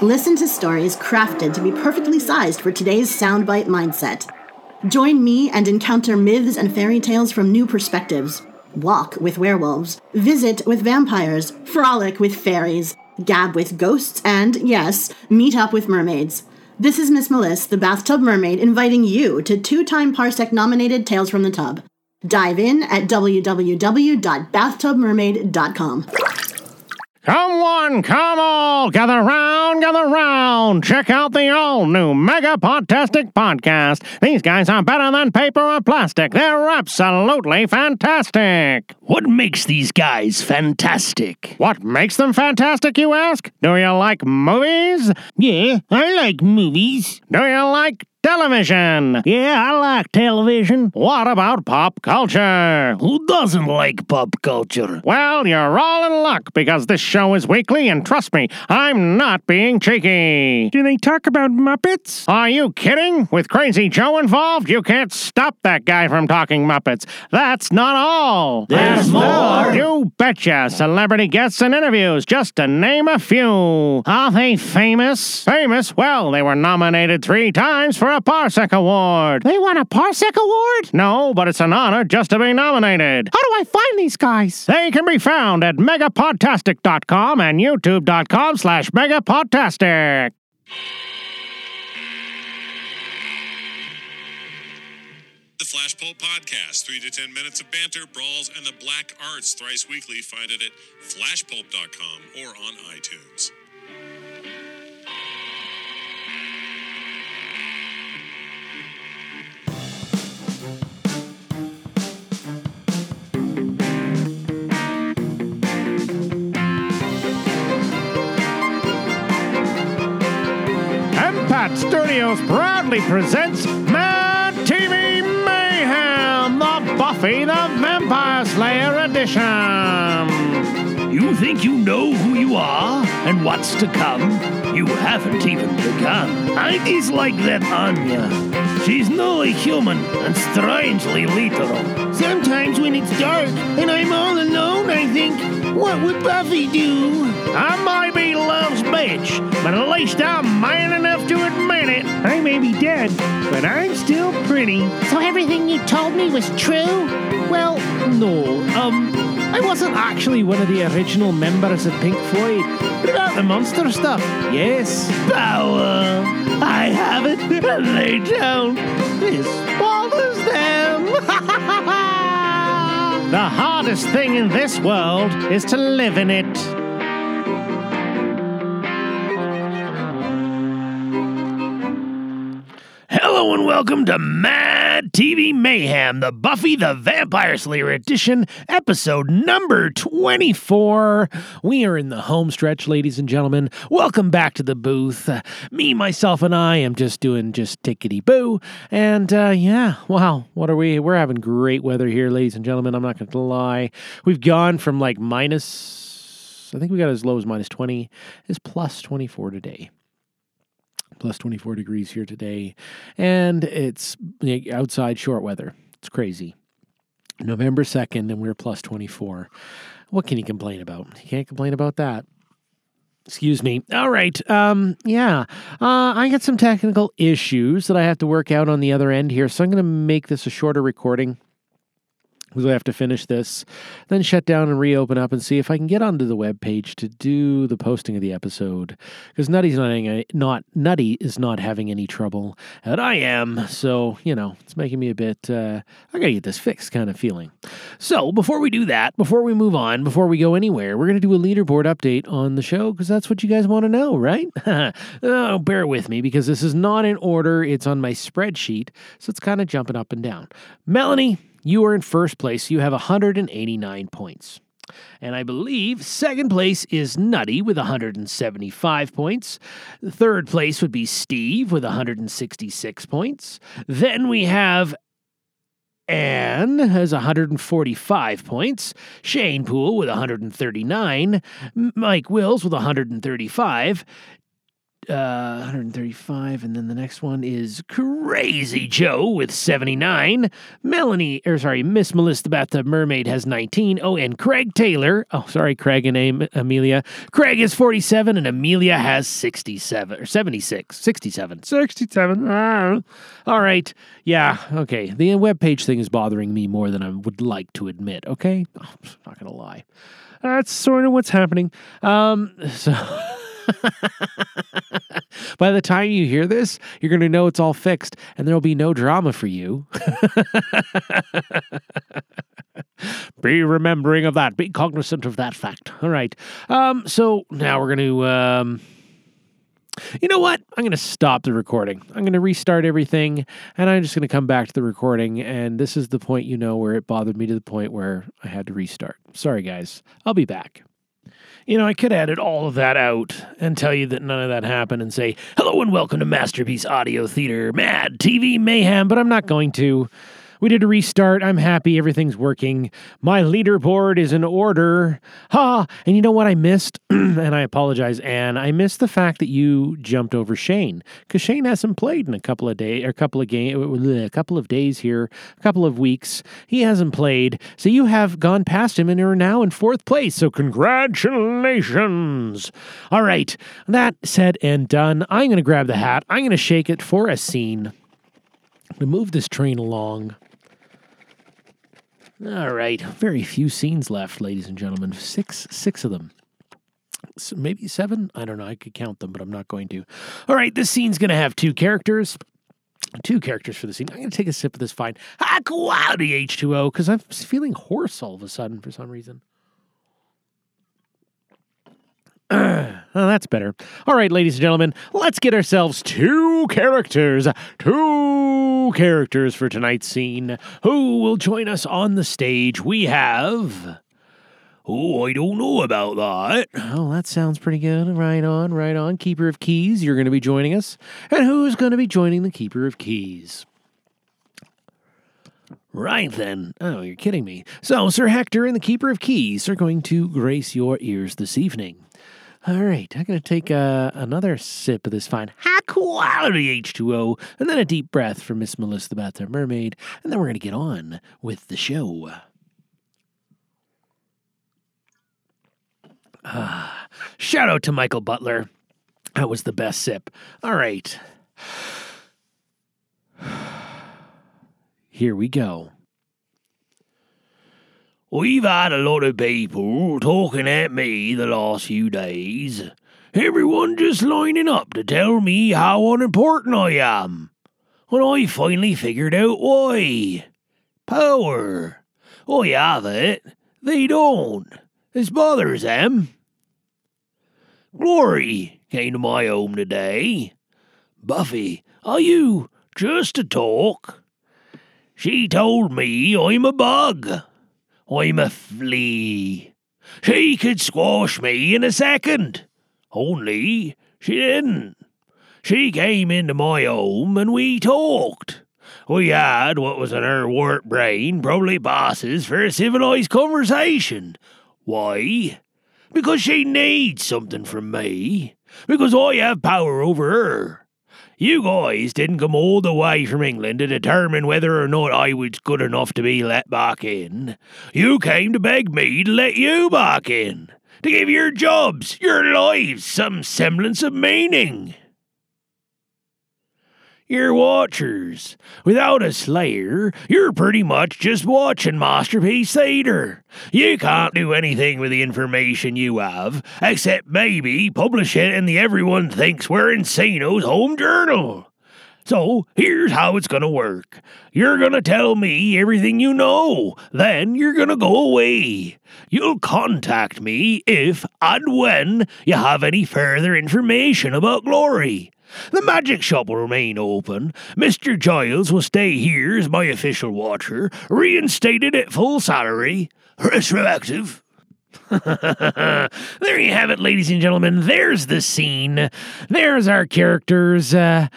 Listen to stories crafted to be perfectly sized for today's soundbite mindset. Join me and encounter myths and fairy tales from new perspectives. Walk with werewolves, visit with vampires, frolic with fairies, gab with ghosts, and, yes, meet up with mermaids. This is Miss Melissa, the Bathtub Mermaid, inviting you to two time Parsec nominated Tales from the Tub. Dive in at www.bathtubmermaid.com. Come one, come all, gather round, gather round. Check out the all new Mega Podtastic podcast. These guys are better than paper or plastic. They're absolutely fantastic. What makes these guys fantastic? What makes them fantastic, you ask? Do you like movies? Yeah, I like movies. Do you like television? Yeah, I like television. What about pop culture? Who doesn't like pop culture? Well, you're all in luck because this show is weekly, and trust me, I'm not being cheeky. Do they talk about Muppets? Are you kidding? With Crazy Joe involved, you can't stop that guy from talking Muppets. That's not all. There's more. You betcha. Celebrity guests and interviews, just to name a few. Are they famous? Famous? Well, they were nominated three times for a Parsec Award. They won a Parsec Award? No, but it's an honor just to be nominated. How do I find these guys? They can be found at megapodtastic.com and youtube.com slash megapodtastic. The Flashpulp Podcast, 3 to 10 minutes of banter, brawls, and the black arts thrice weekly. Find it at flashpulp.com or on iTunes. Studios proudly presents Mad TV Mayhem, the Buffy the Vampire Slayer edition. You think you know who you are and what's to come? You haven't even begun. I dislike that Anya. She's nearly human and strangely literal. Sometimes when it's dark and I'm all alone, I think, what would Buffy do? I might be love's bitch, but at least I'm man enough to admit it. I may be dead, but I'm still pretty. So everything you told me was true? Well, no. Um, I wasn't actually one of the original members of Pink Floyd. But about the monster stuff, yes. Power. I have it and they don't. It swallows them. The hardest thing in this world is to live in it. Hello and welcome to Mad TV Mayhem, the Buffy the Vampire Slayer edition, episode number 24. We are in the home stretch, ladies and gentlemen. Welcome back to the booth. Me, myself, and I am just doing just tickety boo. And uh, yeah, wow, what are we? We're having great weather here, ladies and gentlemen. I'm not going to lie. We've gone from like minus, I think we got as low as minus 20, is plus 24 today plus 24 degrees here today, and it's outside short weather. It's crazy. November 2nd, and we're plus 24. What can you complain about? You can't complain about that. Excuse me. All right. Um, yeah. Uh, I got some technical issues that I have to work out on the other end here, so I'm going to make this a shorter recording because I have to finish this, then shut down and reopen up and see if I can get onto the web page to do the posting of the episode. Because Nutty's not, having- not Nutty is not having any trouble, and I am. So you know, it's making me a bit. Uh, I gotta get this fixed, kind of feeling. So before we do that, before we move on, before we go anywhere, we're gonna do a leaderboard update on the show because that's what you guys want to know, right? oh, bear with me because this is not in order. It's on my spreadsheet, so it's kind of jumping up and down. Melanie. You are in first place. You have 189 points. And I believe second place is Nutty with 175 points. Third place would be Steve with 166 points. Then we have Anne has 145 points. Shane Poole with 139. Mike Wills with 135. Uh, 135, and then the next one is Crazy Joe with 79. Melanie, or sorry, Miss Melissa Beth the Mermaid has 19. Oh, and Craig Taylor. Oh, sorry, Craig and Am- Amelia. Craig is 47, and Amelia has 67 or 76, 67, 67. Ah. All right, yeah, okay. The webpage thing is bothering me more than I would like to admit. Okay, oh, I'm not gonna lie. That's sort of what's happening. Um, so. By the time you hear this, you're going to know it's all fixed and there'll be no drama for you. be remembering of that. Be cognizant of that fact. All right. Um, so now we're going to. Um, you know what? I'm going to stop the recording. I'm going to restart everything and I'm just going to come back to the recording. And this is the point, you know, where it bothered me to the point where I had to restart. Sorry, guys. I'll be back. You know, I could edit all of that out and tell you that none of that happened and say, hello and welcome to Masterpiece Audio Theater, Mad TV Mayhem, but I'm not going to. We did a restart. I'm happy. Everything's working. My leaderboard is in order. Ha! And you know what I missed? and I apologize, Anne. I missed the fact that you jumped over Shane because Shane hasn't played in a couple of days, a couple of game, a couple of days here, a couple of weeks. He hasn't played, so you have gone past him and are now in fourth place. So congratulations! All right. That said and done. I'm going to grab the hat. I'm going to shake it for a scene to move this train along. All right, very few scenes left, ladies and gentlemen. Six, six of them. So maybe seven. I don't know. I could count them, but I'm not going to. All right, this scene's going to have two characters. Two characters for the scene. I'm going to take a sip of this fine high quality H2O because I'm feeling hoarse all of a sudden for some reason. oh, that's better. All right, ladies and gentlemen, let's get ourselves two characters. Two characters for tonight's scene. Who will join us on the stage? We have. Oh, I don't know about that. Oh, that sounds pretty good. Right on, right on. Keeper of Keys, you're going to be joining us. And who's going to be joining the Keeper of Keys? Right then. Oh, you're kidding me. So, Sir Hector and the Keeper of Keys are going to grace your ears this evening. All right, I'm going to take uh, another sip of this fine high quality H2O and then a deep breath from Miss Melissa the Bathroom Mermaid, and then we're going to get on with the show. Ah, shout out to Michael Butler. That was the best sip. All right. Here we go. We've had a lot of people talking at me the last few days. Everyone just lining up to tell me how unimportant I am. And I finally figured out why. Power. I have it. They don't. This bothers them. Glory came to my home today. Buffy, are you just to talk? She told me I'm a bug. I'm a flea. She could squash me in a second. Only she didn't. She came into my home and we talked. We had what was in her warped brain probably passes for a civilized conversation. Why? Because she needs something from me. Because I have power over her. You guys didn't come all the way from England to determine whether or not I was good enough to be let back in. You came to beg me to let you back in. To give your jobs, your lives, some semblance of meaning. You're watchers. Without a slayer, you're pretty much just watching Masterpiece Theatre. You can't do anything with the information you have, except maybe publish it in the Everyone Thinks We're Insano's home journal. So here's how it's gonna work. You're gonna tell me everything you know, then you're gonna go away. You'll contact me if and when you have any further information about Glory. The magic shop will remain open. Mr. Giles will stay here as my official watcher, reinstated at full salary. Retroactive. there you have it, ladies and gentlemen. There's the scene. There's our characters. Uh,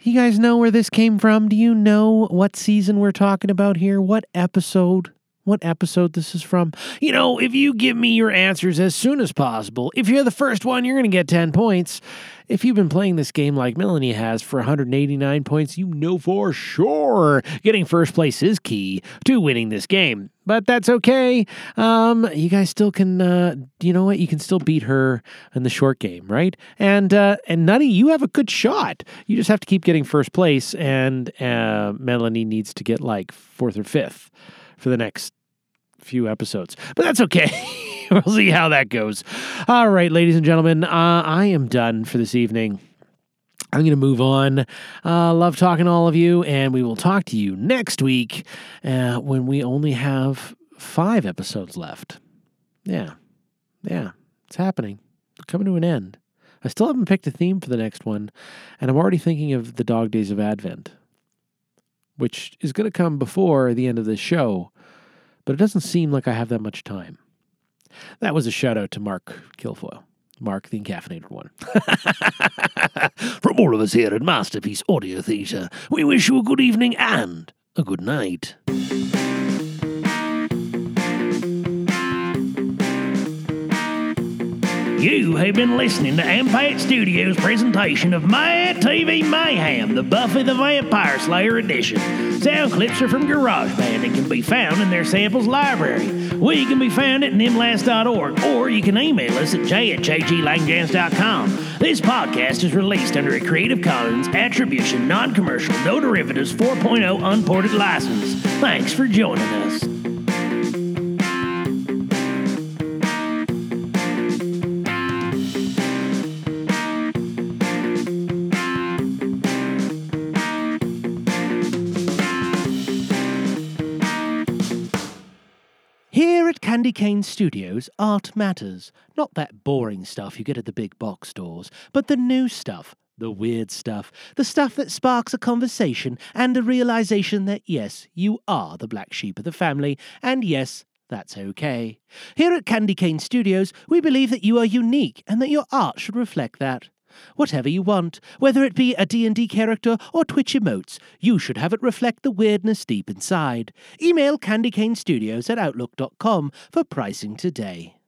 you guys know where this came from? Do you know what season we're talking about here? What episode? what episode this is from? You know, if you give me your answers as soon as possible, if you're the first one, you're going to get 10 points. If you've been playing this game like Melanie has for 189 points, you know for sure getting first place is key to winning this game. But that's okay. Um, you guys still can, uh, you know what? You can still beat her in the short game, right? And uh, and Nutty, you have a good shot. You just have to keep getting first place, and uh, Melanie needs to get like fourth or fifth for the next few episodes. But that's okay. we'll see how that goes. All right, ladies and gentlemen, uh, I am done for this evening. I'm going to move on. Uh, love talking to all of you, and we will talk to you next week uh, when we only have five episodes left. Yeah, yeah, it's happening. coming to an end. I still haven't picked a theme for the next one, and I'm already thinking of the Dog Days of Advent, which is going to come before the end of this show, but it doesn't seem like I have that much time. That was a shout out to Mark Kilfoyle. Mark, the encaffeinated one. From all of us here at Masterpiece Audio Theatre, we wish you a good evening and a good night. You have been listening to Ampate Studios' presentation of Mad TV Mayhem, the Buffy the Vampire Slayer edition. Sound clips are from GarageBand and can be found in their samples library. We can be found at nimlast.org, or you can email us at j at jglangdance.com. This podcast is released under a Creative Commons Attribution Non Commercial No Derivatives 4.0 Unported license. Thanks for joining us. Candy Cane Studios, art matters. Not that boring stuff you get at the big box stores, but the new stuff, the weird stuff, the stuff that sparks a conversation and a realization that yes, you are the black sheep of the family, and yes, that's okay. Here at Candy Cane Studios, we believe that you are unique and that your art should reflect that. Whatever you want, whether it be a D&D character or Twitch emotes, you should have it reflect the weirdness deep inside. Email candycanestudios at outlook.com for pricing today.